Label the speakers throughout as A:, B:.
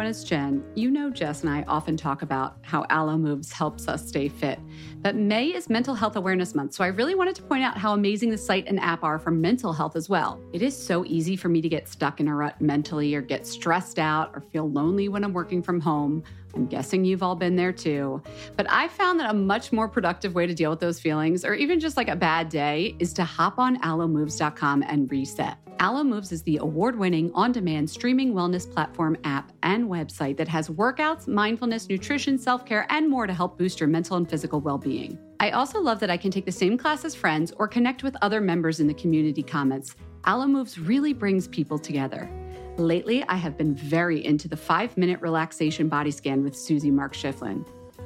A: Everyone, it's Jen. You know Jess and I often talk about how Alo Moves helps us stay fit. But May is Mental Health Awareness Month, so I really wanted to point out how amazing the site and app are for mental health as well. It is so easy for me to get stuck in a rut mentally or get stressed out or feel lonely when I'm working from home. I'm guessing you've all been there too. But I found that a much more productive way to deal with those feelings, or even just like a bad day, is to hop on alomoves.com and reset. Alo Moves is the award winning on demand streaming wellness platform app and website that has workouts, mindfulness, nutrition, self care, and more to help boost your mental and physical well being. I also love that I can take the same class as friends or connect with other members in the community comments. Alo Moves really brings people together. Lately, I have been very into the five minute relaxation body scan with Susie Mark Schifflin.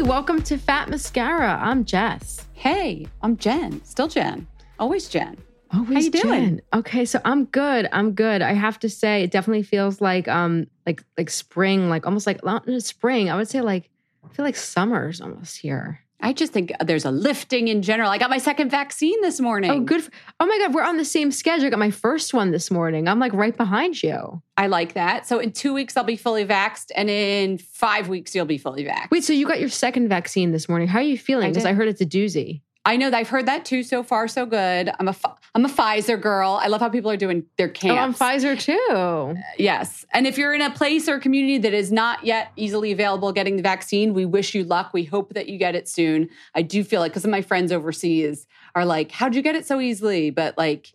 B: Hey, welcome to Fat Mascara. I'm Jess.
A: Hey, I'm Jen. Still Jen. Always Jen.
B: Always
A: you doing?
B: Jen. Okay, so I'm good. I'm good. I have to say, it definitely feels like um like like spring, like almost like not spring. I would say like I feel like summer's almost here.
A: I just think there's a lifting in general. I got my second vaccine this morning.
B: Oh, good. For, oh my God, we're on the same schedule. I got my first one this morning. I'm like right behind you.
A: I like that. So in two weeks, I'll be fully vaxxed, and in five weeks, you'll be fully vaxxed.
B: Wait, so you got your second vaccine this morning. How are you feeling? Because I,
A: did.
B: heard it's a doozy.
A: I know that I've heard that too. So far, so good. I'm a I'm a Pfizer girl. I love how people are doing their camps.
B: Oh, I'm Pfizer too.
A: Uh, yes. And if you're in a place or community that is not yet easily available getting the vaccine, we wish you luck. We hope that you get it soon. I do feel like because of my friends overseas are like, how'd you get it so easily? But like,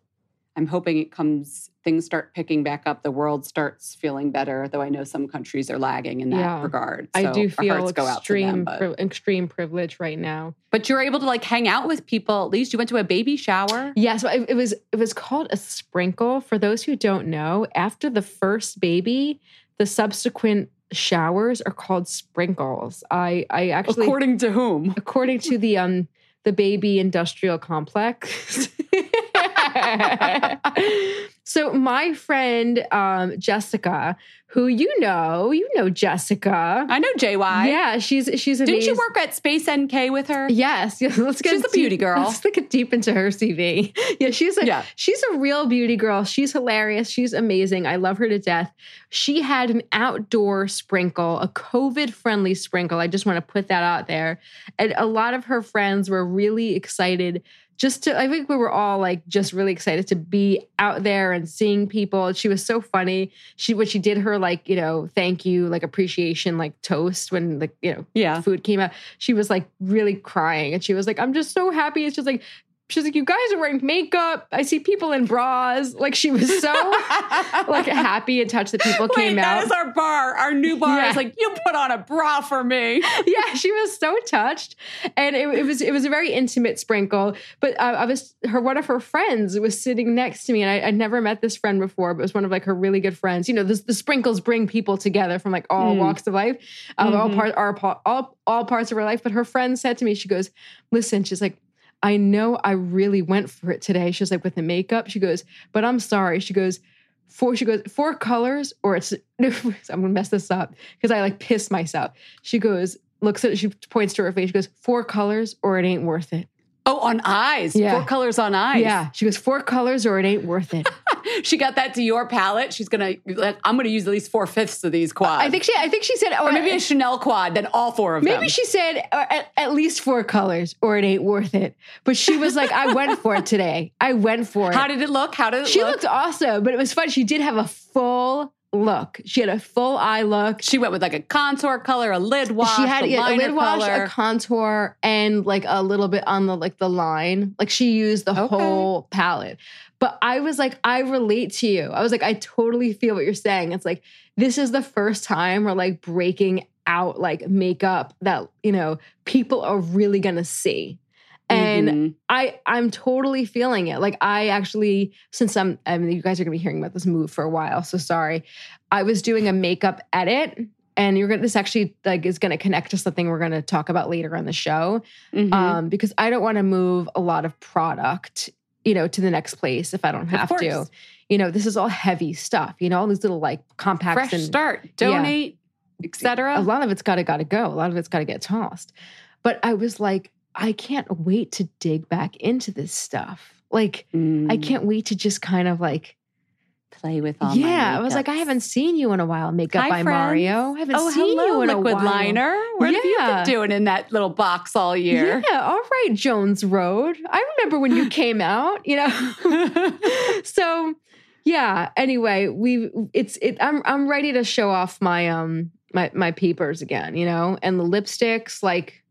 A: I'm hoping it comes, things start picking back up. The world starts feeling better, though I know some countries are lagging in that
B: Yeah.
A: regard.
B: I do feel
A: hearts go out to
B: extreme,
A: them,
B: pri- extreme privilege right now.
A: But you're able to like hang out with people. At least you went to a baby shower.
B: Yes, yeah, so it, it was it was called a sprinkle. For those who don't know, after the first baby, the subsequent showers are called sprinkles. I I actually
A: According to whom?
B: according to the um the baby industrial complex. So my friend um, Jessica, who you know, you know Jessica.
A: I know JY.
B: Yeah, she's she's amazing.
A: Didn't you work at Space NK with her?
B: Yes. Let's get
A: She's a beauty
B: deep-
A: girl.
B: Let's get deep into her CV. Yeah, she's a
A: Yeah.
B: she's a real beauty girl. She's hilarious. She's amazing. I love her to death. She had an outdoor sprinkle, a COVID friendly sprinkle. I just want to put that out there. And a lot of her friends were really excited just to I think we were all like just really excited to be out there and seeing people. She was so funny. She when she did her like, you know, thank you, like appreciation, like toast when the, you know,
A: Yeah.
B: food came out, she was like really crying. And she was like, I'm just so happy. It's just like, she's like, you guys are wearing makeup. I see people in bras. Like she was so like happy and touched that people
A: Wait,
B: came
A: that
B: out.
A: is our bar. Our new bar
B: Yeah.
A: is like, you put on a bra for me.
B: yeah, she was so touched, and it, it was it was a very intimate sprinkle. But uh, I was her one of her friends was sitting next to me, and I, I'd never met this friend before, but it was one of like her really good friends. You know, this, the sprinkles bring people together from like all
A: Mm.
B: walks of life, um, all
A: Mhm.
B: part all all parts of her life. But her friend said to me, she goes, "Listen," she's like. I know I really went for it today. She was like with the makeup. She goes, but I'm sorry. She goes, four. She goes four colors, or it's. I'm gonna mess this up because I like piss myself. She goes, looks at. She points to her face. She goes, four colors, or it ain't worth it.
A: Oh, on eyes.
B: Yeah.
A: Four colors on eyes.
B: Yeah. She goes, four colors, or it ain't worth it.
A: She got that to your palette. She's gonna like, I'm gonna use at least four fifths of these quads.
B: I think she. I think she said,
A: or maybe a Chanel quad, then all four of them.
B: Maybe she said uh, at, at least four colors, or it ain't worth it. But she was like, I went for it today. I went for it.
A: How did it look? How did it
B: she
A: look?
B: looked awesome, but it was fun. She did have a full look. She had a full eye look.
A: she went with like a contour color, a lid wash,
B: she had
A: a,
B: yeah, a lid wash,
A: color.
B: a contour, and like a little bit on the like the line. Like she used the
A: Okay.
B: whole palette. But I was like, I relate to you. I was like, I totally feel what you're saying. It's like this is the first time we're like breaking out like makeup that you know people are really gonna see. And
A: Mhm.
B: I I'm totally feeling it. Like I actually, since I'm I mean you guys are gonna be hearing about this move for a while, so sorry. I was doing a makeup edit and you're gonna this actually like is gonna connect to something we're gonna talk about later on the show.
A: Mhm.
B: Um, because I don't want to move a lot of product, you know, to the next place if I don't have to. You know, this is all heavy stuff, you know, all these little like compacts
A: fresh
B: and
A: start, donate, etc.
B: a lot of it's got to got to go. A lot of it's got to get tossed. But I was like, I can't wait to dig back into this stuff. Like, I can't wait to just kind of like,
A: Mm. play with all. my
B: yeah. I was like, I haven't seen you in a while. Makeup
A: Hi,
B: by
A: friends.
B: Mario. I haven't
A: Oh,
B: seen
A: hello,
B: you in
A: liquid
B: a while.
A: liner. What have you been doing in that little box all year?
B: Yeah, all right, Jones Road. I remember when you came out, you know. so yeah, anyway, we it's it I'm I'm ready to show off my um my my peepers again, you know, and the lipsticks, like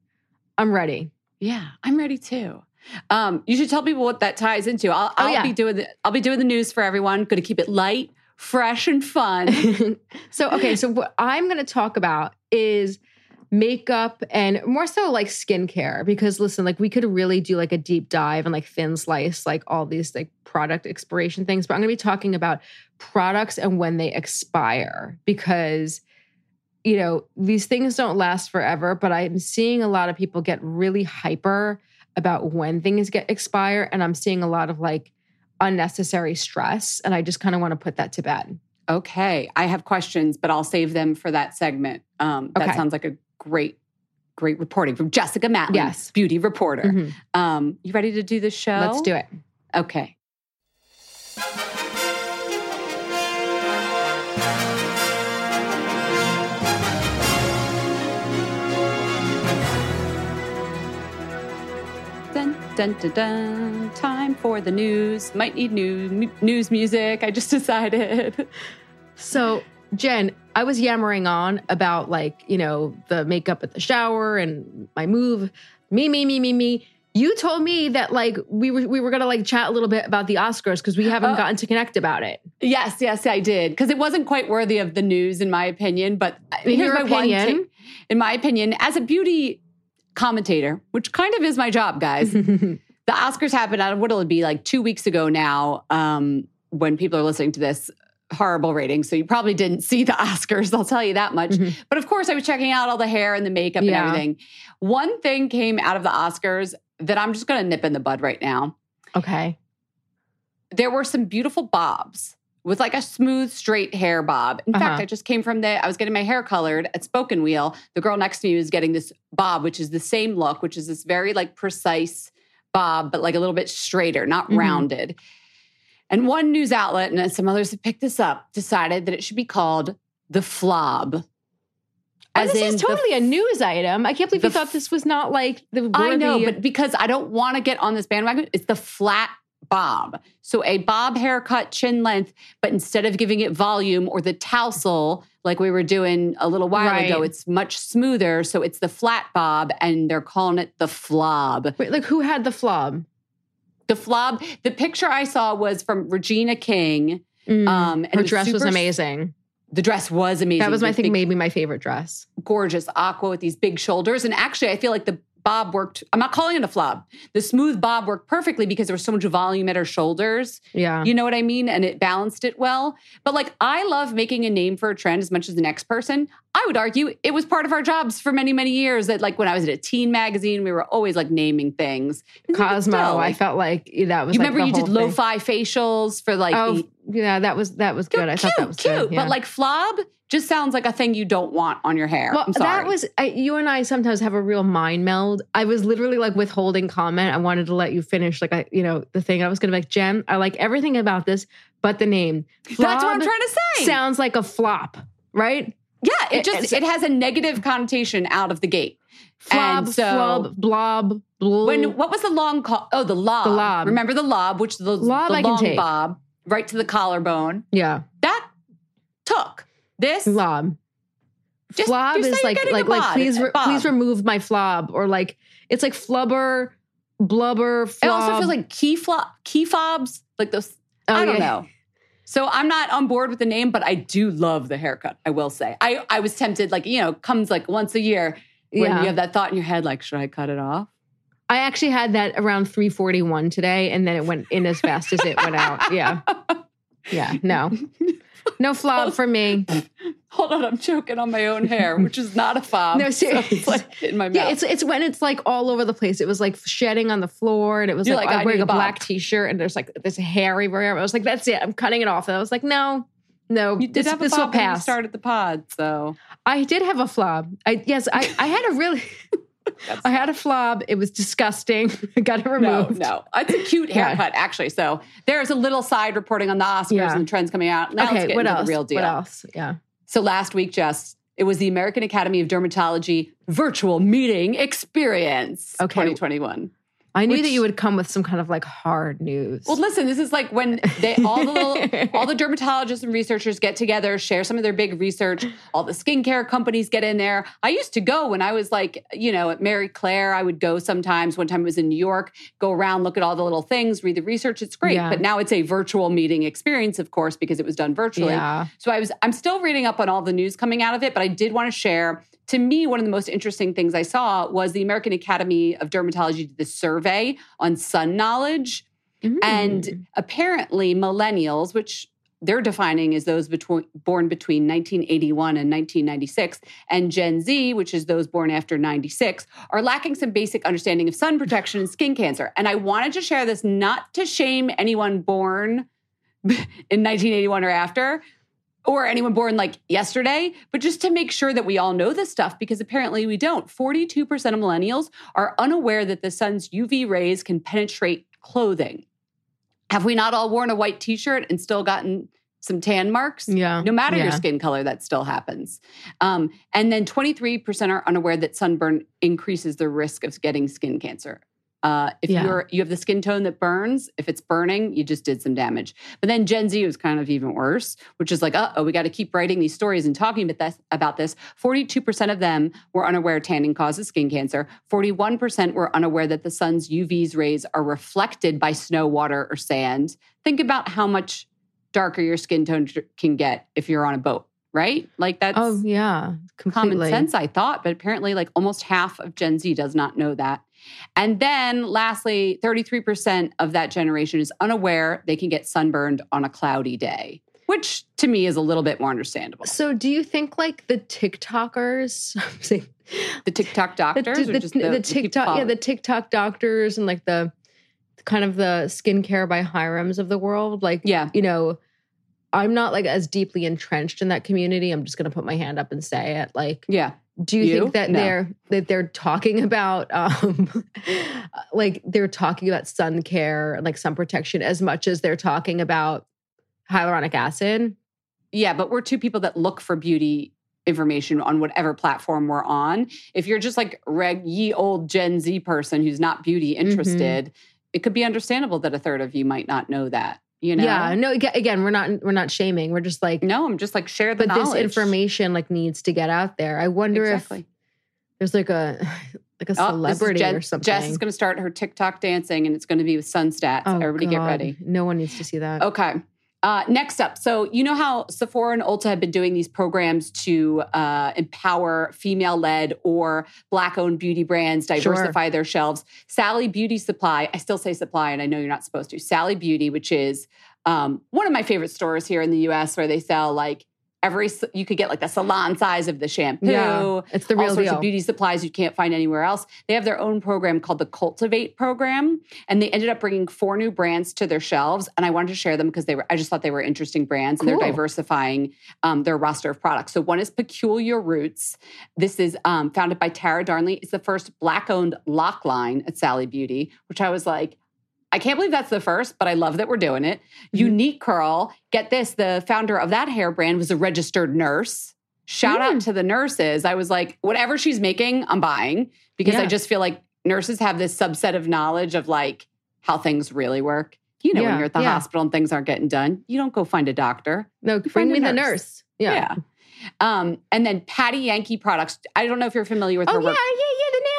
B: I'm ready.
A: Yeah, I'm ready too. Um, you should tell people what that ties into. I'll,
B: Oh,
A: I'll
B: yeah.
A: be doing the I'll be doing the news for everyone. Going to keep it light, fresh, and fun.
B: so okay, so what I'm going to talk about is makeup and more so like skincare because listen, like we could really do like a deep dive and like thin slice like all these like product expiration things, but I'm going to be talking about products and when they expire because you know, these things don't last forever, but I'm seeing a lot of people get really hyper about when things get expire and I'm seeing a lot of like unnecessary stress and I just kind of want to put that to bed.
A: okay, I have questions, but I'll save them for that segment. Um, that
B: Okay.
A: sounds like a great, great reporting from Jessica Matlin,
B: Yes.
A: beauty reporter.
B: Mhm.
A: Um, you ready to do the show?
B: Let's do it.
A: Okay. Dun, dun, dun. Time for the news. Might need new news music. I just decided.
B: So, Jen, I was yammering on about like, you know, the makeup at the shower and my move. Me, me, me, me, me. You told me that like we were we were gonna like chat a little bit about the Oscars because we haven't
A: Oh.
B: gotten to connect about it.
A: yes, yes, I did because it wasn't quite worthy of the news, in my opinion. But
B: In
A: here's
B: your
A: my one
B: opinion?
A: in my opinion, as a beauty commentator, which kind of is my job, guys. the Oscars happened out of what'll it be like two weeks ago now. Um, when people are listening to this, horrible ratings, so you probably didn't see the Oscars. I'll tell you that much.
B: Mhm.
A: But of course, I was checking out all the hair and the makeup
B: Yeah.
A: and everything. One thing came out of the Oscars that I'm just going to nip in the bud right now.
B: okay.
A: there were some beautiful bobs with like a smooth, straight hair bob. In fact,
B: Uh-huh.
A: I just came from the, I was getting my hair colored at Spoken Wheel. The girl next to me was getting this bob, which is the same look, which is this very like precise bob, but like a little bit straighter, not
B: Mhm.
A: rounded. And one news outlet, and some others have picked this up, decided that it should be called the flob.
B: Oh, this is
A: the
B: totally a news item. I can't believe you thought this was not like the.
A: I know, but because I don't want to get on this bandwagon, it's the flat bob. So a bob haircut, chin length, but instead of giving it volume or the tousle like we were doing a little while
B: Right.
A: ago, it's much smoother. So it's the flat bob, and they're calling it the flob.
B: Wait, like who had the flob?
A: The flob. The picture I saw was from Regina King.
B: Mm,
A: Um, and
B: her
A: was
B: dress was amazing.
A: The dress was amazing.
B: That was my thing, maybe my favorite dress.
A: gorgeous aqua with these big shoulders. And actually, I feel like the bob worked. I'm not calling it a flop. The smooth bob worked perfectly because there was so much volume at her shoulders.
B: Yeah.
A: You know what I mean? And it balanced it well. But like, I love making a name for a trend as much as the next person. I would argue it was part of our jobs for many, many years. That like when I was at a teen magazine, we were always like naming things.
B: Cosmo, I
A: like,
B: felt like that was
A: you
B: like
A: remember you did
B: thing.
A: lo-fi facials for like
B: Oh,
A: the,
B: yeah, that was that was good. I thought that was
A: cute,
B: good. yeah.
A: but like flob just sounds like a thing you don't want on your hair.
B: Well,
A: I'm sorry.
B: that was I, you and I sometimes have a real mind meld. I was literally like withholding comment. I wanted to let you finish, like I, you know, the thing. I was going to be like, Jen, I like everything about this, but the name.
A: That's what I'm trying to say.
B: Sounds like a flop, right?
A: Yeah, it just it has a negative connotation out of the gate.
B: Flop,
A: And so-
B: flub, blob, blue.
A: When what was the long call? Oh, the lob.
B: The lob.
A: Remember the lob, which the,
B: Lob
A: the long bob right to the collarbone.
B: yeah,
A: That took this.
B: lob.
A: Just-
B: flob is like like like
A: bod,
B: please re- please remove my flob or like it's like flubber, blubber. Flob.
A: It also feels like key flop, key fobs, like those.
B: Oh,
A: I don't
B: yeah.
A: know. So I'm not on board with the name, but I do love the haircut. I will say. I I was tempted, like you know, comes like once a year when
B: Yeah.
A: you have that thought in your head, like, should I cut it off?
B: I actually had that around 341 today, and then it went in as fast as it went out. Yeah. Yeah. No. No flop for me.
A: Hold on, I'm choking on my own hair, which is not a fob.
B: No,
A: so
B: seriously.
A: it's like in my mouth.
B: Yeah, it's it's when it's like all over the place. It was like shedding on the floor, and it was
A: You're
B: like,
A: like,
B: I'm wearing a
A: bob.
B: black t-shirt, and there's like this hair everywhere. I was like, that's it. I'm cutting it off. And I was like, no, no,
A: you did
B: this,
A: have a
B: this will
A: when you
B: pass.
A: started the pod, so
B: I did have a flob. I yes, I I had a really. I had a flob. It was disgusting. I got it
A: no,
B: removed.
A: no, it's a cute
B: Yeah.
A: haircut actually. So there's a little side reporting on the Oscars
B: Yeah.
A: and the trends coming out. Now let's
B: okay,
A: get
B: what else?
A: the real deal.
B: What else? Yeah.
A: So last week, Jess, it was the American Academy of Dermatology virtual meeting experience
B: Okay.
A: 2021.
B: I knew
A: Which-
B: that you would come with some kind of like hard news.
A: Well, listen, this is like when they all the little, all the dermatologists and researchers get together, share some of their big research. All the skincare companies get in there. I used to go when I was like, you know, at Marie Claire. I would go sometimes. One time I was in New York, go around, look at all the little things, read the research. It's great.
B: Yeah.
A: But now it's a virtual meeting experience, of course, because it was done virtually.
B: yeah.
A: So I was I'm still reading up on all the news coming out of it, but I did want to share. To me, one of the most interesting things I saw was the American Academy of Dermatology did this survey on sun knowledge.
B: Mm.
A: And apparently, millennials, which they're defining as those between, born between 1981 and 1996, and Gen Z, which is those born after 96, are lacking some basic understanding of sun protection and skin cancer. And I wanted to share this not to shame anyone born in 1981 or after, or anyone born like yesterday, but just to make sure that we all know this stuff because apparently we don't. 42% of millennials are unaware that the sun's UV rays can penetrate clothing. Have we not all worn a white t shirt and still gotten some tan marks?
B: yeah.
A: No matter your skin color, that still happens. Um, and then 23% are unaware that sunburn increases the risk of getting skin cancer. Uh, if
B: Yeah.
A: you're you have the skin tone that burns, if it's burning, you just did some damage. But then Gen Z was kind of even worse, which is like, oh, we got to keep writing these stories and talking about this. About this, forty-two percent of them were unaware tanning causes skin cancer. Forty-one percent were unaware that the sun's UV's rays are reflected by snow, water, or sand. Think about how much darker your skin tone tr- can get if you're on a boat, right? Like that's
B: Oh yeah. Completely.
A: common sense, I thought, but apparently, like almost half of Gen Z does not know that. And then, lastly, 33% of that generation is unaware they can get sunburned on a cloudy day, which to me is a little bit more understandable.
B: So do you think like the TikTokers I'm saying-
A: The TikTok doctors,
B: the,
A: or just the,
B: the
A: the
B: TikTok, yeah, the TikTok doctors and like the kind of the skincare by Hyram's of the world. Like,
A: Yeah.
B: you know, I'm not like as deeply entrenched in that community. I'm just gonna put my hand up and say it. Like,
A: Yeah.
B: do you,
A: You?
B: think that
A: No.
B: they're that they're talking about um like they're talking about sun care and like sun protection as much as they're talking about hyaluronic acid?
A: Yeah, but we're two people that look for beauty information on whatever platform we're on. If you're just like reg ye old Gen Z person who's not beauty
B: Mm-hmm.
A: interested, it could be understandable that a third of you might not know that. You know?
B: Yeah, no. Again, we're not we're not shaming. We're just like,
A: No, I'm just like share the
B: but this information like needs to get out there. I wonder
A: exactly.
B: if there's like a like a
A: Oh, this is
B: celebrity or something.
A: Jess is going to start her TikTok dancing, and it's going to be with sun stats.
B: Oh,
A: Everybody get ready.
B: No one needs to see that.
A: Okay. Uh, next up, so you know how Sephora and Ulta have been doing these programs to uh, empower female-led or Black-owned beauty brands
B: Sure.
A: diversify their shelves. Sally Beauty Supply, I still say supply, and I know you're not supposed to. Sally Beauty, which is um, one of my favorite stores here in the U.S., where they sell like every you could get like the salon size of the shampoo
B: Yeah, it's the real all
A: sorts
B: deal.
A: of beauty supplies you can't find anywhere else. They have their own program called the Cultivate program, and they ended up bringing four new brands to their shelves. And I wanted to share them because they were. I just thought they were interesting brands, and
B: Cool.
A: they're diversifying um, their roster of products. So one is Peculiar Roots. This is um, founded by Tara Darnley. It's the first black-owned lock line at Sally Beauty, which I was like. I can't believe that's the first, but I love that we're doing it.
B: Mhm.
A: Unique Curl, get this, the founder of that hair brand was a registered nurse. Shout
B: Mm.
A: out to the nurses. I was like, whatever she's making, I'm buying because I just feel like nurses have this subset of knowledge of like how things really work. You know,
B: Yeah,
A: when you're at the
B: yeah.
A: hospital and things aren't getting done, you don't go find a doctor.
B: no,
A: find
B: bring me the
A: nurse.
B: nurse. Yeah.
A: Um, and then Patti Yankee products. I don't know if you're familiar with
B: Oh
A: her
B: yeah,
A: work.
B: yeah, yeah.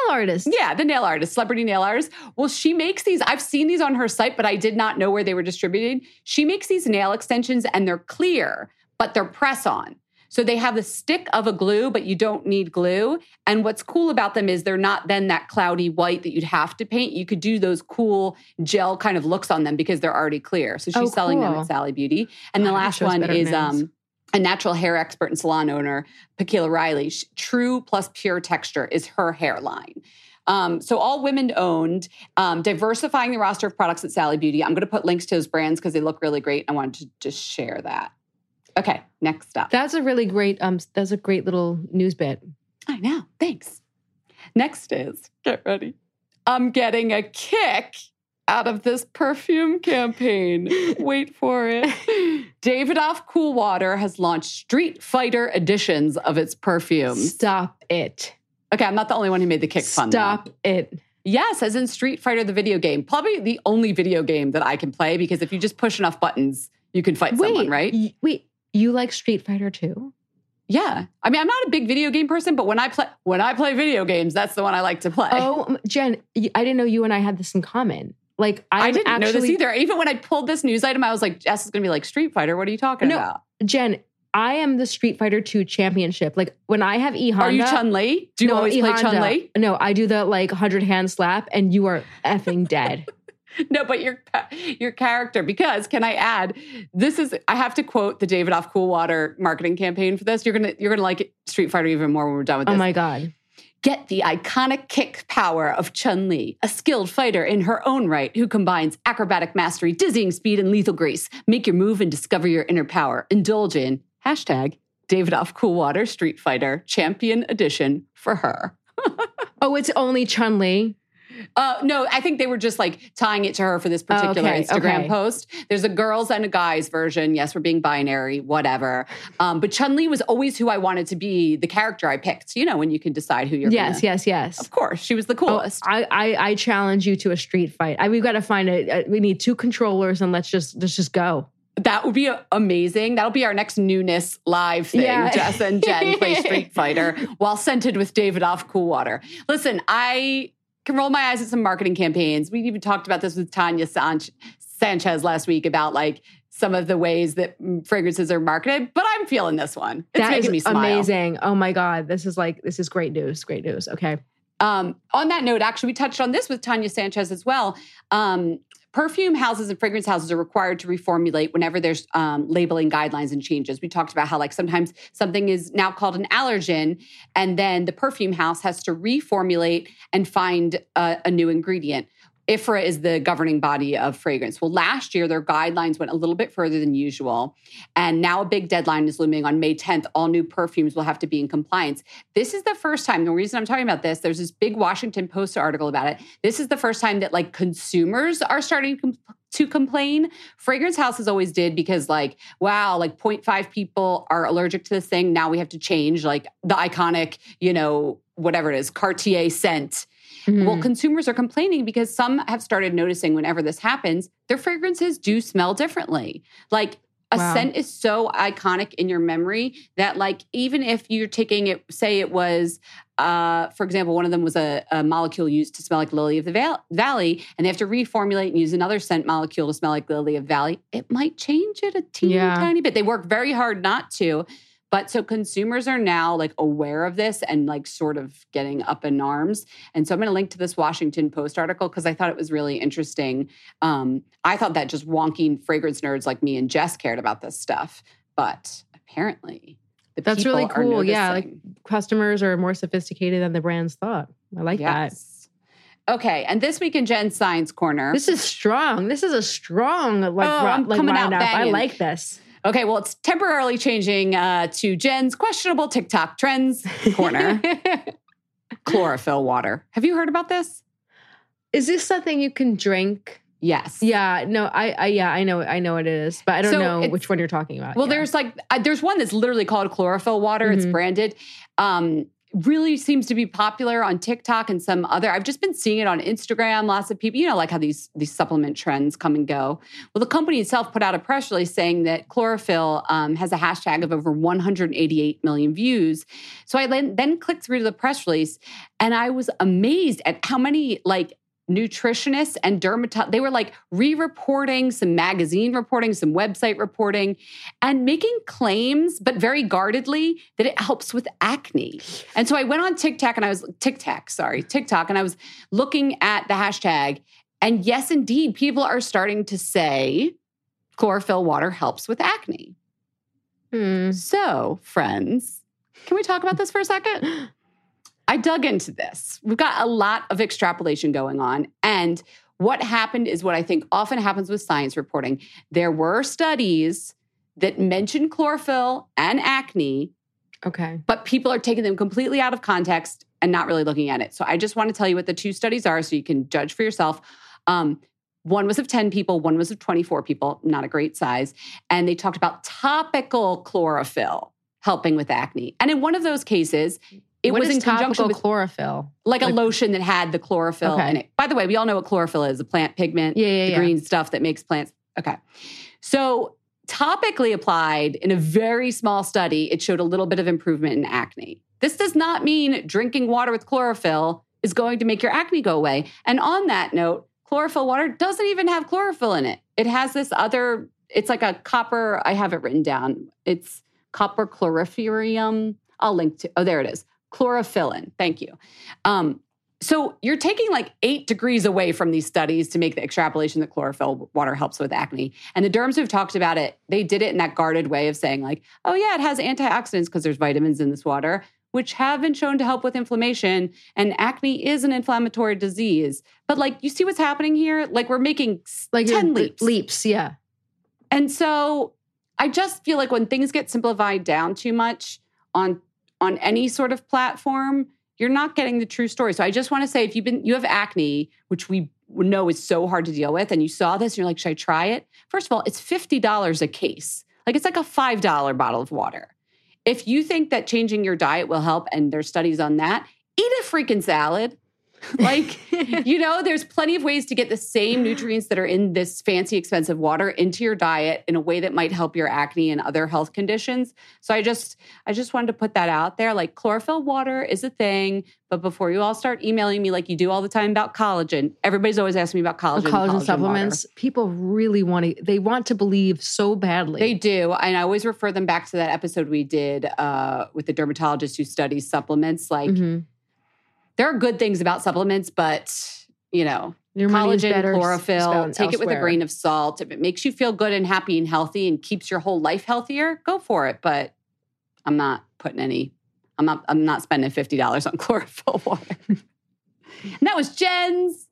B: Nail artist.
A: Yeah, the nail artist, celebrity nail artist. Well, she makes these. I've seen these on her site, but I did not know where they were distributed. She makes these nail extensions and they're clear, but they're press on. So they have the stick of a glue, but you don't need glue. And what's cool about them is they're not then that cloudy white that you'd have to paint. You could do those cool gel kind of looks on them because they're already clear. So she's
B: Oh,
A: selling them at Sally Beauty. And the
B: Oh, that
A: last one is
B: nails.
A: um, a natural hair expert and salon owner, Pakila Riley. True plus pure texture is her hairline. Um, so all women owned, um, diversifying the roster of products at Sally Beauty. I'm going to put links to those brands because they look really great. I wanted to just share that. Okay, next up.
B: That's a really great. Um, that's a great little news bit.
A: I know. Thanks. Next is get ready. I'm getting a kick out of this perfume campaign. Wait for it. Davidoff Cool Water has launched Street Fighter editions of its perfume.
B: Stop it.
A: Okay, I'm not the only one who made the kick fun.
B: Stop it.
A: Yes, as in Street Fighter, the video game. Probably the only video game that I can play because if you just push enough buttons, you can fight
B: Wait,
A: someone, right?
B: y- wait. You like Street Fighter too?
A: Yeah. I mean, I'm not a big video game person, but when I play when I play video games, that's the one I like to play.
B: Oh, Jen, I didn't know you and I had this in common. Like I'm
A: I didn't
B: actually,
A: know this either. Even when I pulled this news item, I was like, Jess is going to be like Street Fighter. What are you talking
B: No,
A: about?
B: Jen, I am the Street Fighter 2 championship. Like when I have E Honda.
A: Are you Chun Li? Do you
B: no,
A: always play
B: E-Honda.
A: Chun Li?
B: No, I do the like 100 hand slap and you are effing dead.
A: No, but your your character. Because can I add? This is I have to quote the Davidoff Cool Water marketing campaign for this. You're gonna you're gonna like Street Fighter even more when we're done with
B: oh
A: this.
B: oh my God.
A: Get the iconic kick power of Chun Li, a skilled fighter in her own right who combines acrobatic mastery, dizzying speed, and lethal grace. Make your move and discover your inner power. Indulge in hashtag Davidoff Cool Water Street Fighter Champion Edition for her.
B: Oh, it's only Chun Li.
A: Uh, no, I think they were just like tying it to her for this particular
B: Okay,
A: Instagram
B: okay.
A: post. There's a girls and a guys version. Yes, we're being binary, whatever. Um, but Chun Li was always who I wanted to be, the character I picked. You know, when you can decide who you're.
B: Yes,
A: gonna-
B: yes, yes.
A: Of course, she was the
B: Oh,
A: coolest.
B: I, I I challenge you to a street fight. I, we've got to find a, a- We need two controllers and let's just let's just go.
A: That would be amazing. That'll be our next newness live thing.
B: Yeah.
A: Jess and Jen play Street Fighter while scented with Davidoff Cool Water. Listen, I can roll my eyes at some marketing campaigns. We even talked about this with Tanya San- Sanchez last week about like some of the ways that mm, fragrances are marketed, but I'm feeling this one. It's
B: That
A: making
B: is
A: me smile.
B: amazing. Oh my god, this is like this is great news. Great news. Okay.
A: Um, on that note, actually, we touched on this with Tanya Sanchez as well. Um, perfume houses and fragrance houses are required to reformulate whenever there's um, labeling guidelines and changes. We talked about how, like, sometimes something is now called an allergen, and then the perfume house has to reformulate and find a, a new ingredient. IFRA is the governing body of fragrance. Well, last year, their guidelines went a little bit further than usual. And now a big deadline is looming on May 10th. All new perfumes will have to be in compliance. This is the first time, the reason I'm talking about this, there's this big Washington Post article about it. This is the first time that like consumers are starting to complain. Fragrance houses always did because, like, wow, like 0.5 people are allergic to this thing. Now we have to change, like, the iconic, you know, whatever it is, Cartier scent Mm-hmm. Well, consumers are complaining because some have started noticing whenever this happens, their fragrances do smell differently. Like a wow. scent is so iconic in your memory that like even if you're taking it say it was uh, for example one of them was a, a molecule used to smell like lily of the val- valley and they have to reformulate and use another scent molecule to smell like lily of the valley it might change it a teeny yeah. tiny bit they work very hard not to but so consumers are now like aware of this and like sort of getting up in arms. And so I'm going to link to this Washington Post article because I thought it was really interesting. Um, I thought that just wonky fragrance nerds like me and Jess cared about this stuff, but apparently
B: that's really cool. Yeah, like customers are more sophisticated than the brands thought. I like yes.
A: that. Okay, and this week in Jen's Science Corner,
B: this is strong. This is a strong like, oh, ro- like coming out I like this.
A: Okay, well, it's temporarily changing uh, to Jen's questionable TikTok trends corner. Chlorophyll water. Have you heard about this?
B: Is this something you can drink?
A: Yes.
B: Yeah. No. I. I yeah. I know. I know what it is, but I don't so know which one you're talking about.
A: Well,
B: yeah.
A: there's like uh, there's one that's literally called chlorophyll water. Mm-hmm. It's branded. Um, really seems to be popular on TikTok and some other. I've just been seeing it on Instagram. Lots of people, you know, like how these these supplement trends come and go. Well, the company itself put out a press release saying that chlorophyll um, has a hashtag of over 188 million views. So I then, then clicked through to the press release, and I was amazed at how many like nutritionists and dermatologists. They were like re reporting some magazine reporting, some website reporting, and making claims, but very guardedly, that it helps with acne. And so I went on TikTok and I was TikTok, sorry, TikTok, and I was looking at the hashtag. And yes, indeed, people are starting to say chlorophyll water helps with acne. Hmm. So, friends, can we talk about this for a second? I dug into this. We've got a lot of extrapolation going on. And what happened is what I think often happens with science reporting. There were studies that mentioned chlorophyll and acne.
B: Okay.
A: But people are taking them completely out of context and not really looking at it. So I just want to tell you what the two studies are so you can judge for yourself. Um, one was of 10 people, one was of 24 people, not a great size. And they talked about topical chlorophyll helping with acne. And in one of those cases,
B: it what was in conjunction with chlorophyll,
A: like, like, a lotion that had the chlorophyll okay. in it. By the way, we all know what chlorophyll is: a plant pigment,
B: yeah, yeah,
A: the
B: yeah.
A: green stuff that makes plants. Okay, so topically applied in a very small study, it showed a little bit of improvement in acne. This does not mean drinking water with chlorophyll is going to make your acne go away. And on that note, chlorophyll water doesn't even have chlorophyll in it. It has this other. It's like a copper. I have it written down. It's copper chloropherium. I'll link to. Oh, there it is chlorophyllin. Thank you. Um, so you're taking like eight degrees away from these studies to make the extrapolation that chlorophyll water helps with acne. And the derms who've talked about it, they did it in that guarded way of saying like, oh yeah, it has antioxidants because there's vitamins in this water, which have been shown to help with inflammation. And acne is an inflammatory disease. But like, you see what's happening here? Like we're making like 10 leaps.
B: Leaps, yeah.
A: And so I just feel like when things get simplified down too much on on any sort of platform, you're not getting the true story. So I just want to say if you've been you have acne, which we know is so hard to deal with, and you saw this and you're like, should I try it? First of all, it's $50 a case. Like it's like a $5 bottle of water. If you think that changing your diet will help, and there's studies on that, eat a freaking salad. like, you know, there's plenty of ways to get the same nutrients that are in this fancy, expensive water into your diet in a way that might help your acne and other health conditions. So I just, I just wanted to put that out there. Like chlorophyll water is a thing, but before you all start emailing me like you do all the time about collagen, everybody's always asking me about collagen,
B: collagen, collagen supplements. Water. People really want to, they want to believe so badly.
A: They do, and I always refer them back to that episode we did uh, with the dermatologist who studies supplements, like. Mm-hmm there are good things about supplements, but you know, Your collagen, chlorophyll, take elsewhere. it with a grain of salt. If it makes you feel good and happy and healthy and keeps your whole life healthier, go for it. But I'm not putting any, I'm not, I'm not spending $50 on chlorophyll water. and that was Jen's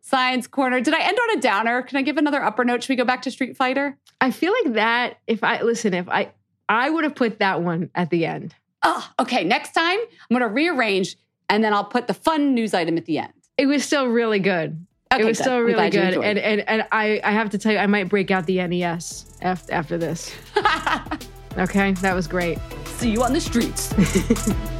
A: Science Corner. Did I end on a downer? Can I give another upper note? Should we go back to Street Fighter?
B: I feel like that. If I listen, if I I would have put that one at the end.
A: Oh, okay. Next time I'm going to rearrange, and then I'll put the fun news item at the end.
B: It was still really good.
A: Okay,
B: it was
A: good.
B: still really good, and and and I I have to tell you, I might break out the NES after after this. Okay, that was great.
A: See you on the streets.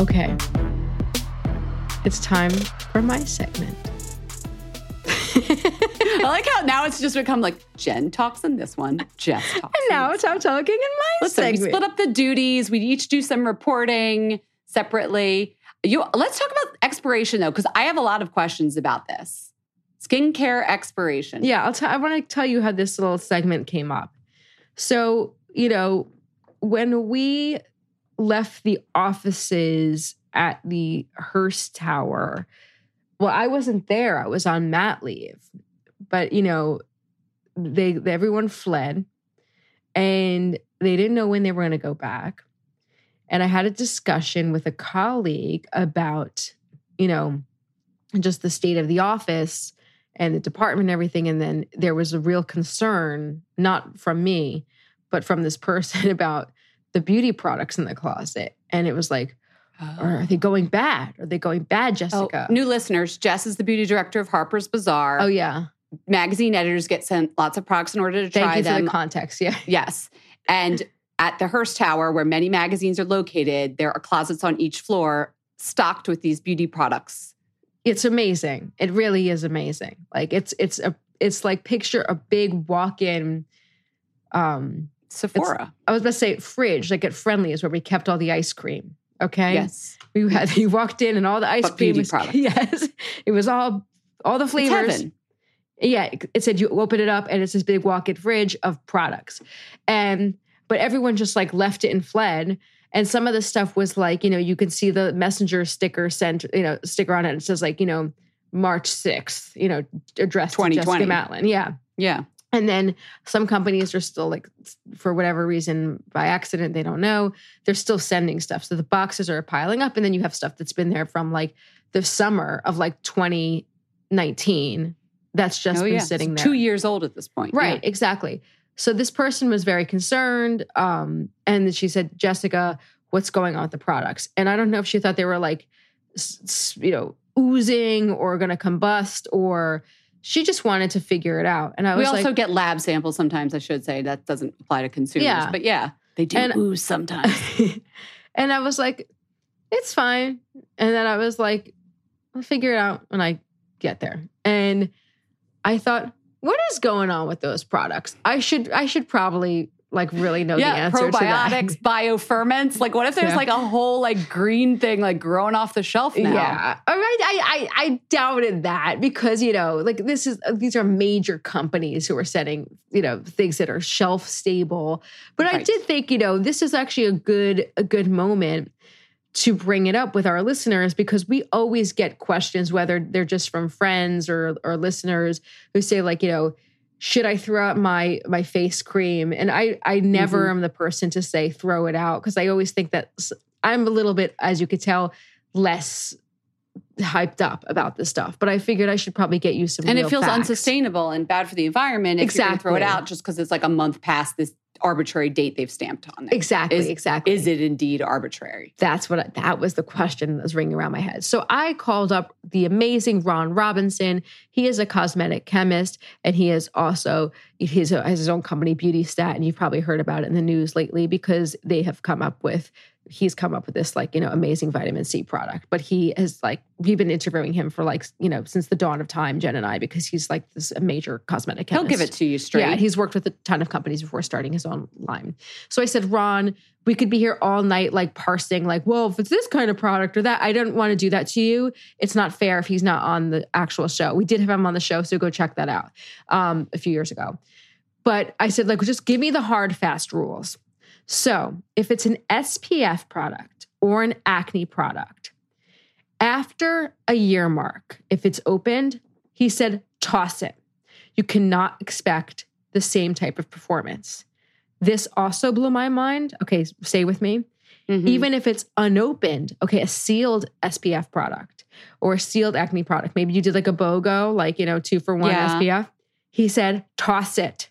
B: Okay. It's time for my segment.
A: I like how now it's just become like Jen talks in this one, Jess talks.
B: And now it's I'm talking in my
A: Listen,
B: segment.
A: we split up the duties. We each do some reporting separately. You let's talk about expiration though, because I have a lot of questions about this. Skincare expiration.
B: Yeah, I'll tell I want to tell you how this little segment came up. So, you know, when we left the offices at the Hearst Tower, well, I wasn't there. I was on mat leave. But, you know, they everyone fled and they didn't know when they were going to go back. And I had a discussion with a colleague about, you know, just the state of the office and the department and everything. And then there was a real concern, not from me, but from this person about the beauty products in the closet. And it was like, are they going bad? Are they going bad,
A: Oh,
B: Jessica?
A: new listeners, Jess is the beauty director of Harper's Bazaar.
B: Oh, yeah.
A: Magazine editors get sent lots of products in order to
B: Thank
A: try
B: you for
A: them.
B: the context. Yeah.
A: Yes. And at the Hearst Tower, where many magazines are located, there are closets on each floor stocked with these beauty products.
B: It's amazing. It really is amazing. Like it's it's a it's like picture a big walk-in um
A: Sephora.
B: I was about to say fridge, like at Friendly's where we kept all the ice cream. Okay.
A: Yes.
B: We had you walked in and all the ice
A: But
B: cream was
A: products.
B: yes. It was all all the flavors. Yeah, it- said you open it up and it's this big walk-in fridge of products. And but everyone just like left it and fled. And some of the stuff was like, you know, you can see the messenger sticker sent, you know, sticker on it. It says like, you know, March 6th, you know, addressed to
A: 2020.
B: Jessica Matlin. Yeah.
A: Yeah.
B: And then some companies are still like, for whatever reason, by accident, they don't know, they're still sending stuff. So the boxes are piling up. And then you have stuff that's been there from like the summer of like 2019 that's just
A: oh,
B: been
A: yeah.
B: sitting
A: It's
B: there.
A: Two years old at this point.
B: Right, exactly. So this person was very concerned. Um, and she said, Jessica, what's going on with the products? And I don't know if she thought they were like, you know, oozing or going to combust or she just wanted to figure it out. And I was
A: We also
B: like,
A: get lab samples sometimes, I should say. That doesn't apply to consumers.
B: Yeah.
A: But yeah, they do
B: And-
A: ooze sometimes.
B: and I was like, it's fine. And then I was like, I'll figure it out when I get there. And I thought, what is going on with those products? I should I should probably like really know the
A: yeah,
B: answer to that.
A: probiotics, bioferments. Like, what if there's
B: Yeah.
A: like a whole like green thing like growing off the shelf now?
B: Yeah, all right. I, I I doubted that because you know, like this is uh, these are major companies who are setting you know things that are shelf stable. But I did think you know this is actually a good a good moment to bring it up with our listeners because we always get questions whether they're just from friends or or listeners who say like you know should I throw out my my face cream and I I never
A: Mhm.
B: am the person to say throw it out because I always think that I'm a little bit as you could tell less hyped up about this stuff but I figured I should probably get you some
A: And it feels
B: facts.
A: unsustainable and bad for the environment if going to throw it out just because it's like a month past this arbitrary date they've stamped on it.
B: exactly
A: Is-
B: exactly
A: Is it indeed arbitrary?
B: That's what I, that was the question that was ringing around my head. So I called up the amazing Ron Robinson. He is a cosmetic chemist, and he is also has his own company, BeautyStat, and you've probably heard about it in the news lately because they have come up with he's come up with this like you know amazing vitamin C product. But he has like we've been interviewing him for like you know since the dawn of time, Jen and I, because he's like this a major cosmetic chemist.
A: He'll give it to you straight.
B: Yeah, he's worked with a ton of companies before starting his own line. So I said, Ron, we could be here all night, like parsing, like, well, if it's this kind of product or that, I don't want to do that to you. It's not fair if he's not on the actual show. We did have him on the show, so go check that out um, a few years ago. But I said, like, just give me the hard, fast rules. So if it's an SPF product or an acne product, after a year mark, if it's opened, he said, toss it. You cannot expect the same type of performance. This also blew my mind. Okay, stay with me.
A: Mhm.
B: even if it's unopened, okay, a sealed SPF product or a sealed acne product. Maybe you did like a BOGO, like, you know, two for one
A: Yeah.
B: SPF. He said, toss it.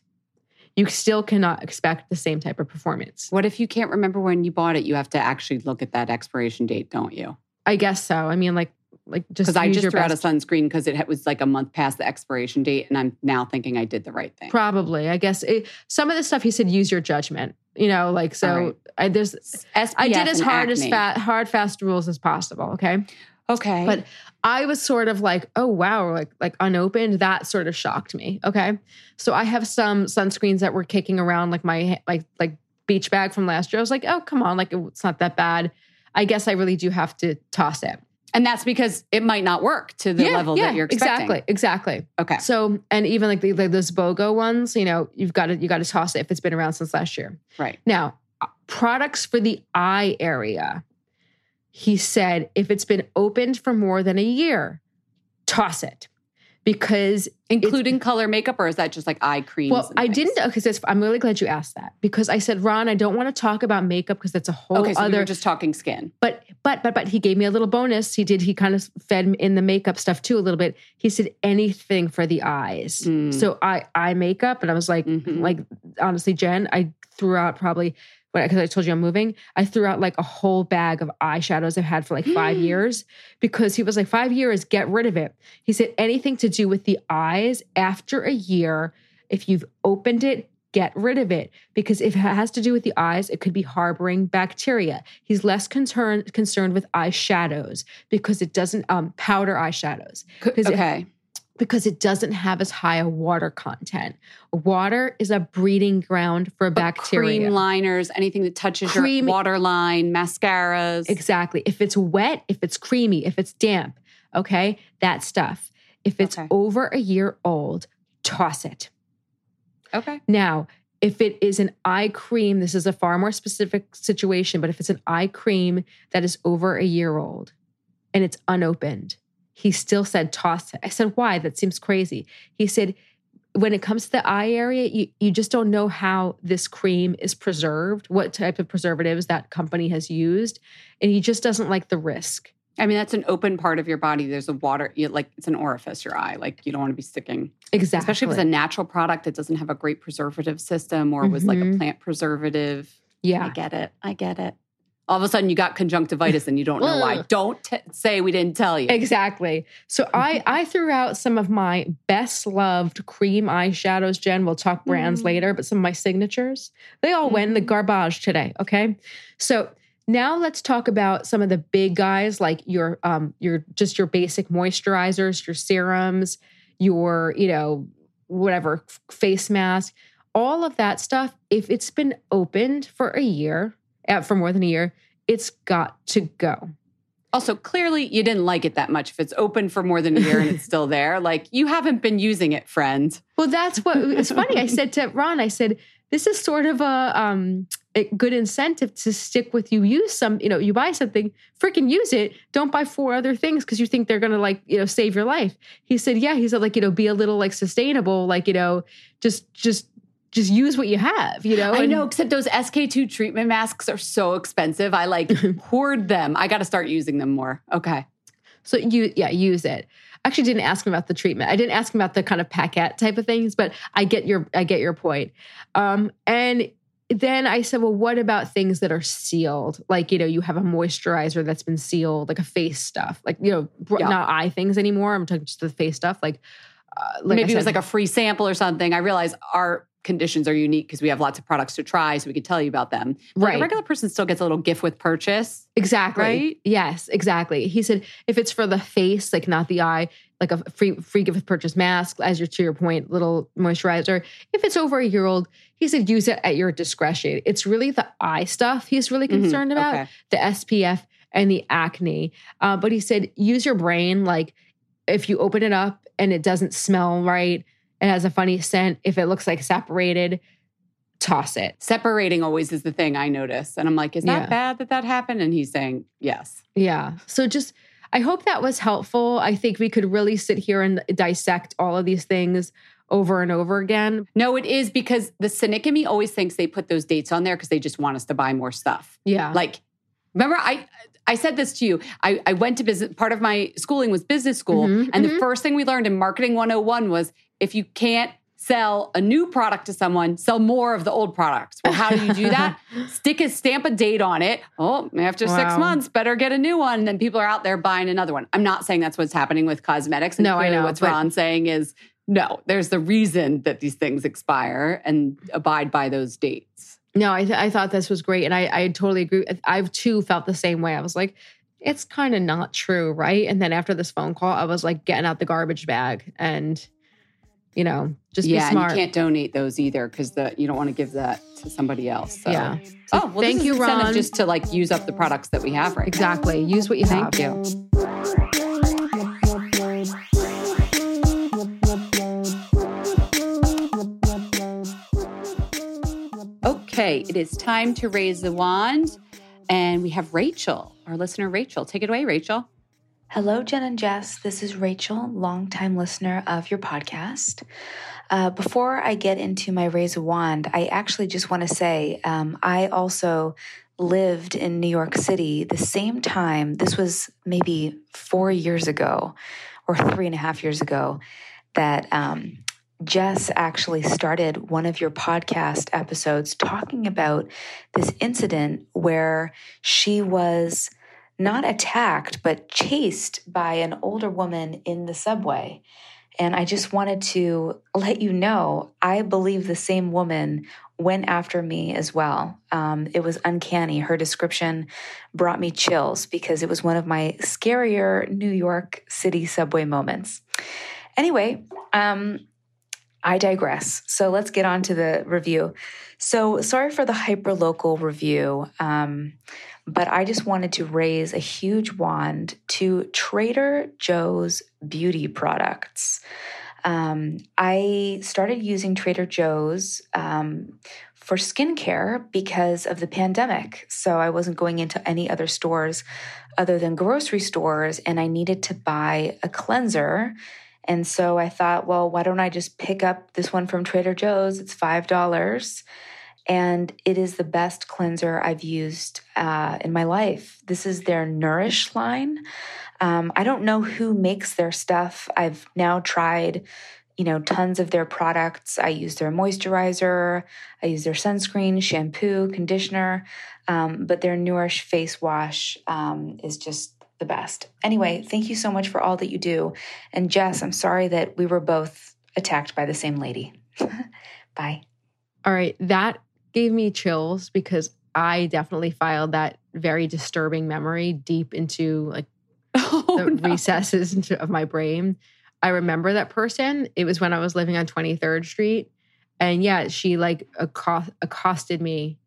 B: You still cannot expect the same type of performance.
A: what if you can't remember when you bought it? You have to actually look at that expiration date, don't you?
B: I guess so. I mean, like, like just
A: Because I just threw out a sunscreen because it was like a month past the expiration date, and I'm now thinking I did the right thing.
B: Probably, I guess. It, some of the stuff he said, use your judgment. You know, like so.
A: Right.
B: I, there's,
A: SPF
B: I did as hard as
A: acne.
B: fat, hard, fast rules as possible. Okay,
A: Okay,
B: but I was sort of like, oh wow, like like unopened. That sort of shocked me. Okay, so I have some sunscreens that were kicking around, like my like like beach bag from last year. I was like, oh come on, like it's not that bad. I guess I really do have to toss it.
A: and that's because it might not work to the level that you're expecting.
B: exactly, exactly.
A: Okay.
B: So, and even like the like those BOGO ones, you know, you've got to you got to toss it if it's been around since last year.
A: Right.
B: Now, products for the eye area. He said if it's been opened for more than a year, toss it because
A: Including color makeup, or is that just like eye creams?
B: well, I didn't. Okay, so I'm really glad you asked that because I said, Ron, I don't want to talk about makeup because that's a whole
A: Okay, so we
B: other.
A: were just talking skin.
B: But but but but he gave me a little bonus. He did. He kind of fed in the makeup stuff too a little bit. He said anything for the eyes.
A: Mm.
B: So I eye makeup, and I was like,
A: Mhm.
B: like honestly, Jen, I threw out probably because I told you I'm moving. I threw out like a whole bag of eyeshadows I've had for like five years because he was like five years, get rid of it. He said anything to do with the eyes after a year, if you've opened it. Get rid of it because if it has to do with the eyes, it could be harboring bacteria. He's less concerned concerned with eyeshadows because it doesn't um, powder eyeshadows because it
A: Okay.
B: Because it doesn't have as high a water content. Water is a breeding ground for
A: But
B: bacteria.
A: Cream liners, anything that touches
B: Cream-
A: your waterline, mascaras.
B: exactly. If it's wet, if it's creamy, if it's damp, okay, that stuff. If it's
A: Okay.
B: over a year old, toss it.
A: Okay.
B: Now, if it is an eye cream, this is a far more specific situation, but if it's an eye cream that is over a year old and it's unopened, he still said toss it. I said, why? That seems crazy. He said, when it comes to the eye area, you, you just don't know how this cream is preserved, what type of preservatives that company has used. And he just doesn't like the risk.
A: I mean, that's an open part of your body. There's a water, you, like it's an orifice, your eye. Like you don't want to be sticking,
B: Exactly.
A: especially if it's a natural product that doesn't have a great preservative system or was like a
B: Mhm.
A: plant preservative.
B: Yeah.
A: I get it. I get it. All of a sudden, you got conjunctivitis and you don't know why. Don't t- say we didn't tell you.
B: Exactly. So I I threw out some of my best loved cream eyeshadows. Jen, we'll talk brands
A: Mm.
B: later, but some of my signatures, they all went in the
A: Mhm.
B: garbage today. Okay. So now let's talk about some of the big guys like your um your just your basic moisturizers, your serums, your, you know, whatever face mask, all of that stuff. If it's been opened for a year, for more than a year, it's got to go.
A: Also, clearly, you didn't like it that much. If it's open for more than a year and it's still there, like you haven't been using it, friend.
B: Well, that's what it's funny. I said to Ron, I said, this is sort of a um a good incentive to stick with you. Use some, you know, you buy something, freaking use it. Don't buy four other things because you think they're gonna like, you know, save your life. He said, yeah. He said, like, you know, be a little like sustainable, like, you know, just just just use what you have, you know.
A: I know, except those SK-II treatment masks are so expensive. I like hoard them. I got to start using them more. Okay.
B: So you, yeah, use it. I actually didn't ask him about the treatment. I didn't ask him about the kind of packet type of things, but I get your, I get your point. Um, and then I said, well, what about things that are sealed? Like, you know, you have a moisturizer that's been sealed, like a face stuff, like, you know,
A: Yeah.
B: not eye things anymore. I'm talking just the face stuff. Like, uh, like
A: Maybe it was like a free sample or something. I realize our conditions are unique because we have lots of products to try, so we can tell you about them. But
B: Right.
A: a regular person still gets a little gift with purchase.
B: Exactly.
A: Right?
B: Yes, exactly. He said if it's for the face, like not the eye, like a free free gift with purchase mask, as your to your point, little moisturizer. If it's over a year old, he said use it at your discretion. It's really the eye stuff he's really
A: Mhm.
B: concerned about,
A: Okay.
B: the SPF and the acne. Uh, but he said use your brain. Like if you open it up and it doesn't smell right, it has a funny scent. If it looks like separated, toss it.
A: Separating always is the thing I notice. And I'm like, is that
B: Yeah.
A: bad that that happened? And he's saying, yes.
B: Yeah. So just, I hope that was helpful. I think we could really sit here and dissect all of these things over and over again.
A: No, it is because the cynic in me always thinks they put those dates on there because they just want us to buy more stuff.
B: Yeah.
A: Like, Remember, I I said this to you. I, I went to business. Part of my schooling was business school,
B: Mhm,
A: and
B: mhm.
A: the first thing we learned in marketing 101 was if you can't sell a new product to someone, sell more of the old products. Well, how do you do that? Stick a stamp a date on it. Oh, after six months, better get a new one. Then people are out there buying another one. I'm not saying that's what's happening with cosmetics. And
B: No, I know,
A: What's
B: but-
A: Ron's saying is no. There's the reason that these things expire and abide by those dates.
B: No, I, th- I thought this was great. And I, I totally agree. I've too felt the same way. I was like, it's kind of not true, right? And then after this phone call, I was like getting out the garbage bag and, you know, just
A: yeah,
B: be smart.
A: you can't donate those either because the you don't want to give that to somebody else. So.
B: Yeah.
A: Oh, well,
B: thank you, Ron.
A: just to like use up the products that we have right
B: Exactly. Use what you
A: now.
B: have.
A: Thank you. Okay, it is time to raise the wand. And we have Rachel, our listener, Rachel. Take it away, Rachel.
C: Hello, Jen and Jess. This is Rachel, longtime listener of your podcast. Uh, before I get into my raise a wand, I actually just want to say um, I also lived in New York City the same time. This was maybe four years ago or three and a half years ago that um, Jess actually started one of your podcast episodes talking about this incident where she was not attacked, but chased by an older woman in the subway. And I just wanted to let you know I believe the same woman went after me as well. Um, it was uncanny. Her description brought me chills because it was one of my scarier New York City subway moments. Anyway, um, I digress. So let's get on to the review. So sorry for the hyperlocal review. Um, but I just wanted to raise a huge wand to Trader Joe's beauty products. Um, I started using Trader Joe's um, for skincare because of the pandemic. So I wasn't going into any other stores other than grocery stores, and I needed to buy a cleanser. And so I thought, well, why don't I just pick up this one from Trader Joe's? It's $5 and it is the best cleanser I've used uh, in my life. This is their Nourish line. Um, I don't know who makes their stuff. I've now tried, you know, tons of their products. I use their moisturizer, I use their sunscreen, shampoo, conditioner, um, but their Nourish face wash um, is just the best. Anyway, thank you so much for all that you do. And Jess, I'm sorry that we were both attacked by the same lady. Bye.
B: All right. That gave me chills because I definitely filed that very disturbing memory deep into like
A: Oh,
B: the
A: no.
B: recesses into, of my brain. I remember that person. It was when I was living on 23rd Street. And yeah, she like accost- accosted me.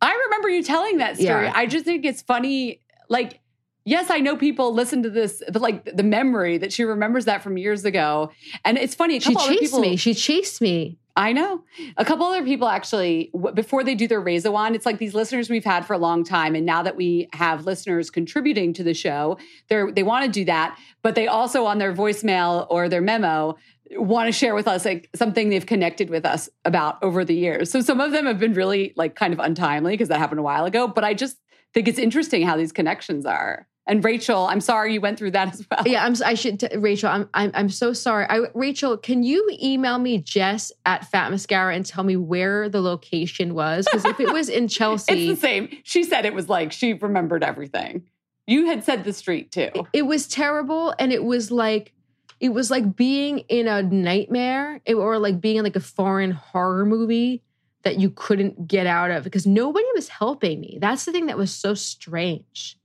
A: I remember you telling that story.
B: Yeah.
A: I just think it's funny. Like, yes, I know people listen to this, but like the memory that she remembers that from years ago. And it's funny. A
B: She chased
A: people,
B: me. She chased me.
A: I know. A couple other people actually, before they do their raise a wand, it's like these listeners we've had for a long time. And now that we have listeners contributing to the show, they're, they want to do that. But they also, on their voicemail or their memo, want to share with us like something they've connected with us about over the years. So some of them have been really like kind of untimely because that happened a while ago. But I just think it's interesting how these connections are. And Rachel, I'm sorry you went through that as well.
B: Yeah, I'm. I should, t- Rachel. I'm. I'm. I'm so sorry. I, Rachel, can you email me Jess at Fat Mascara and tell me where the location was? Because if it was in Chelsea,
A: It's the same. She said it was like she remembered everything. You had said the street too.
B: it was terrible, and it was like, it was like being in a nightmare, it- or like being in like a foreign horror movie that you couldn't get out of because nobody was helping me. That's the thing that was so strange.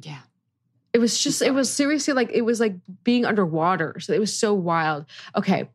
A: Yeah.
B: It was just, it was seriously like it was like being underwater. So it was so wild. Okay,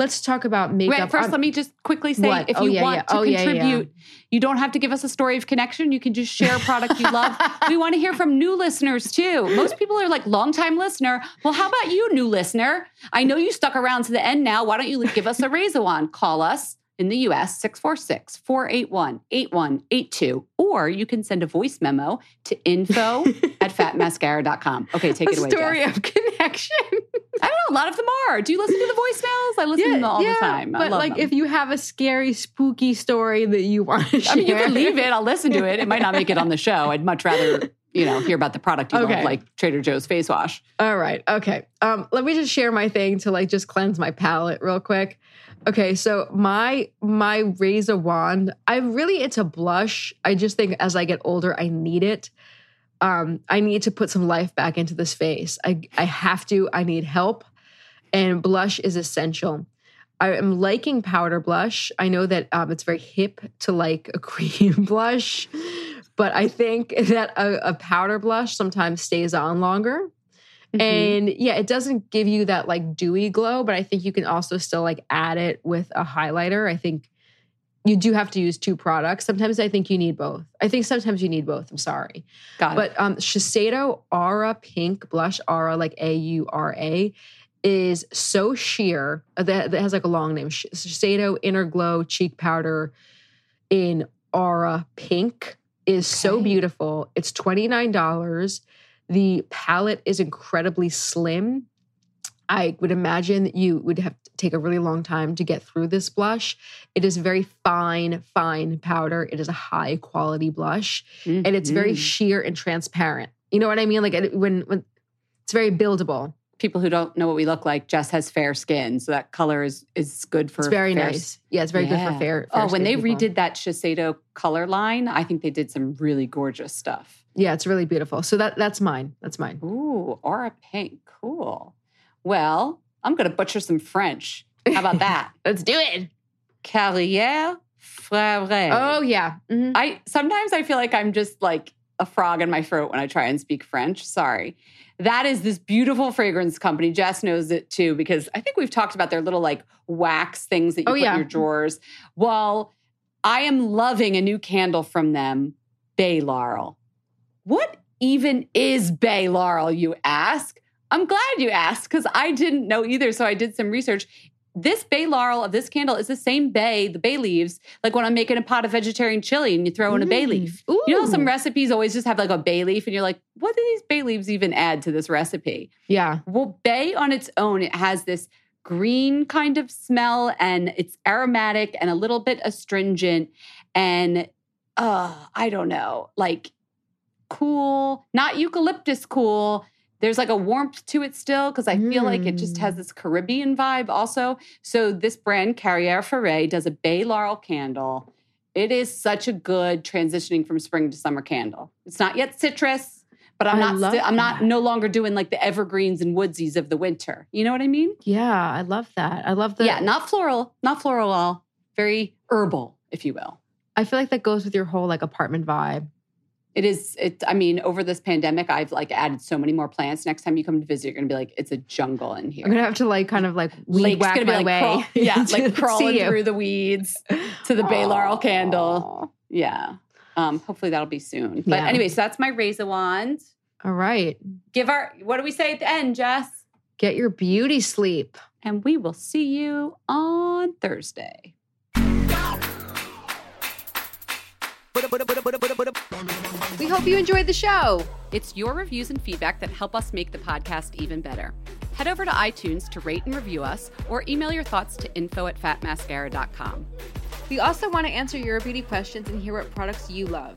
B: let's talk about makeup.
A: Wait, 1st
B: I'm- um,
A: let me just quickly say
B: What?
A: if
B: Oh,
A: you
B: yeah,
A: want
B: yeah.
A: to
B: Oh, yeah, yeah.
A: contribute, you don't have to give us a story of connection. You can just share a product you love. we want to hear from new listeners too. Most people are like longtime listener. Well, how about you, new listener? I know you stuck around to the end now. Why don't you give us a raise on? Call us in the US 646 481 8182. Or you can send a voice memo to info at fatmascara.com. Okay, take
B: a
A: it away.
B: story
A: Jess.
B: of connection.
A: I don't know. A lot of them are. Do you listen to the voicemails? I listen to them all the time.
B: But like,
A: them.
B: if you have a scary, spooky story that you want to share,
A: I mean, you can leave it. I'll listen to it. It might not make it on the show. I'd much rather, you know, hear about the product you
B: Okay.
A: love, like Trader Joe's face wash.
B: All right. Okay. Um, let me just share my thing to like just cleanse my palate real quick. Okay, so my my raise a wand, I'm really into blush. I just think as I get older, I need it. Um, I need to put some life back into this face. I I have to. I need help, and blush is essential. I am liking powder blush. I know that um, it's very hip to like a cream blush, but I think that a, a powder blush sometimes stays on longer.
A: Mm-hmm.
B: And yeah, it doesn't give you that like dewy glow, but I think you can also still like add it with a highlighter. I think you do have to use two products. Sometimes I think you need both. I think sometimes you need both. I'm sorry.
A: Got it.
B: But um Shiseido Aura Pink Blush Aura, like A U R A, is so sheer. uh, That, that has like a long name. Shiseido Inner Glow Cheek Powder in Aura Pink is so beautiful. It's $29. The palette is incredibly slim. I would imagine that you would have to take a really long time to get through this blush. It is very fine, fine powder. It is a high quality blush and it's very
A: Mhm.
B: sheer and transparent. You know what I mean? Like it- when when it's very buildable.
A: people who don't know what we look like. Jess has fair skin, so that color is is good for.
B: It's very
A: fair
B: nice. Yeah, it's very good for fair.
A: Oh, when they
B: people.
A: redid that Shiseido color line, I think they did some really gorgeous stuff.
B: Yeah, it's really beautiful. So that that's mine. That's mine.
A: Ooh, aura pink, cool. Well, I'm going to butcher some French. How about that?
B: Let's do it.
A: Carrière Frères.
B: Oh yeah. Mhm.
A: I sometimes I feel like I'm just like a frog in my throat when I try and speak French. Sorry. That is this beautiful fragrance company. Jess knows it too because I think we've talked about their little like wax things that you
B: Oh,
A: put
B: yeah.
A: in your drawers. Well, I am loving a new candle from them, Bay Laurel. What even is Bay Laurel, you ask? I'm glad you asked because I didn't know either. So I did some research. This bay laurel of this candle is the same bay, the bay leaves, like when I'm making a pot of vegetarian chili and you throw in a bay
B: Mm.
A: leaf. You know some recipes always just have like a bay leaf and you're like, what do these bay leaves even add to this recipe?
B: Yeah.
A: Well, bay on its own, it has this green kind of smell and it's aromatic and a little bit astringent and uh, I don't know, like cool, not eucalyptus cool. There's like a warmth to it still because I feel like it just has
B: Mm.
A: this Caribbean vibe also. So this brand, Carrière Frères, does a bay laurel candle. It is such a good transitioning from spring to summer candle. It's not yet citrus, but I'm
B: I
A: not. sti- I'm not no longer doing like the evergreens and woodsies of the winter. You know what I mean?
B: Yeah, I love that. I love the
A: yeah, not floral, not floral at all. Very herbal, if you will.
B: I feel like that goes with your whole like apartment vibe.
A: It is. It. I mean, over this pandemic, I've like added so many more plants. Next time you come to visit, you're gonna be like, it's a jungle in here.
B: I'm gonna have to like kind of like weed
A: Lake's
B: whack
A: gonna be
B: my
A: like,
B: way.
A: crawl, yeah, like crawling through the weeds to the bay laurel candle. Yeah. Um, hopefully that'll be soon. But
B: Yeah.
A: anyway, so that's my raise a wand.
B: All right.
A: Give our what do we say at the end, Jess?
B: Get your beauty sleep.
A: And we will see you on Thursday.
B: We hope you enjoyed the show.
A: It's your reviews and feedback that help us make the podcast even better. Head over to iTunes to rate and review us or email your thoughts to info at fatmascara.com.
B: We also want to answer your beauty questions and hear what products you love.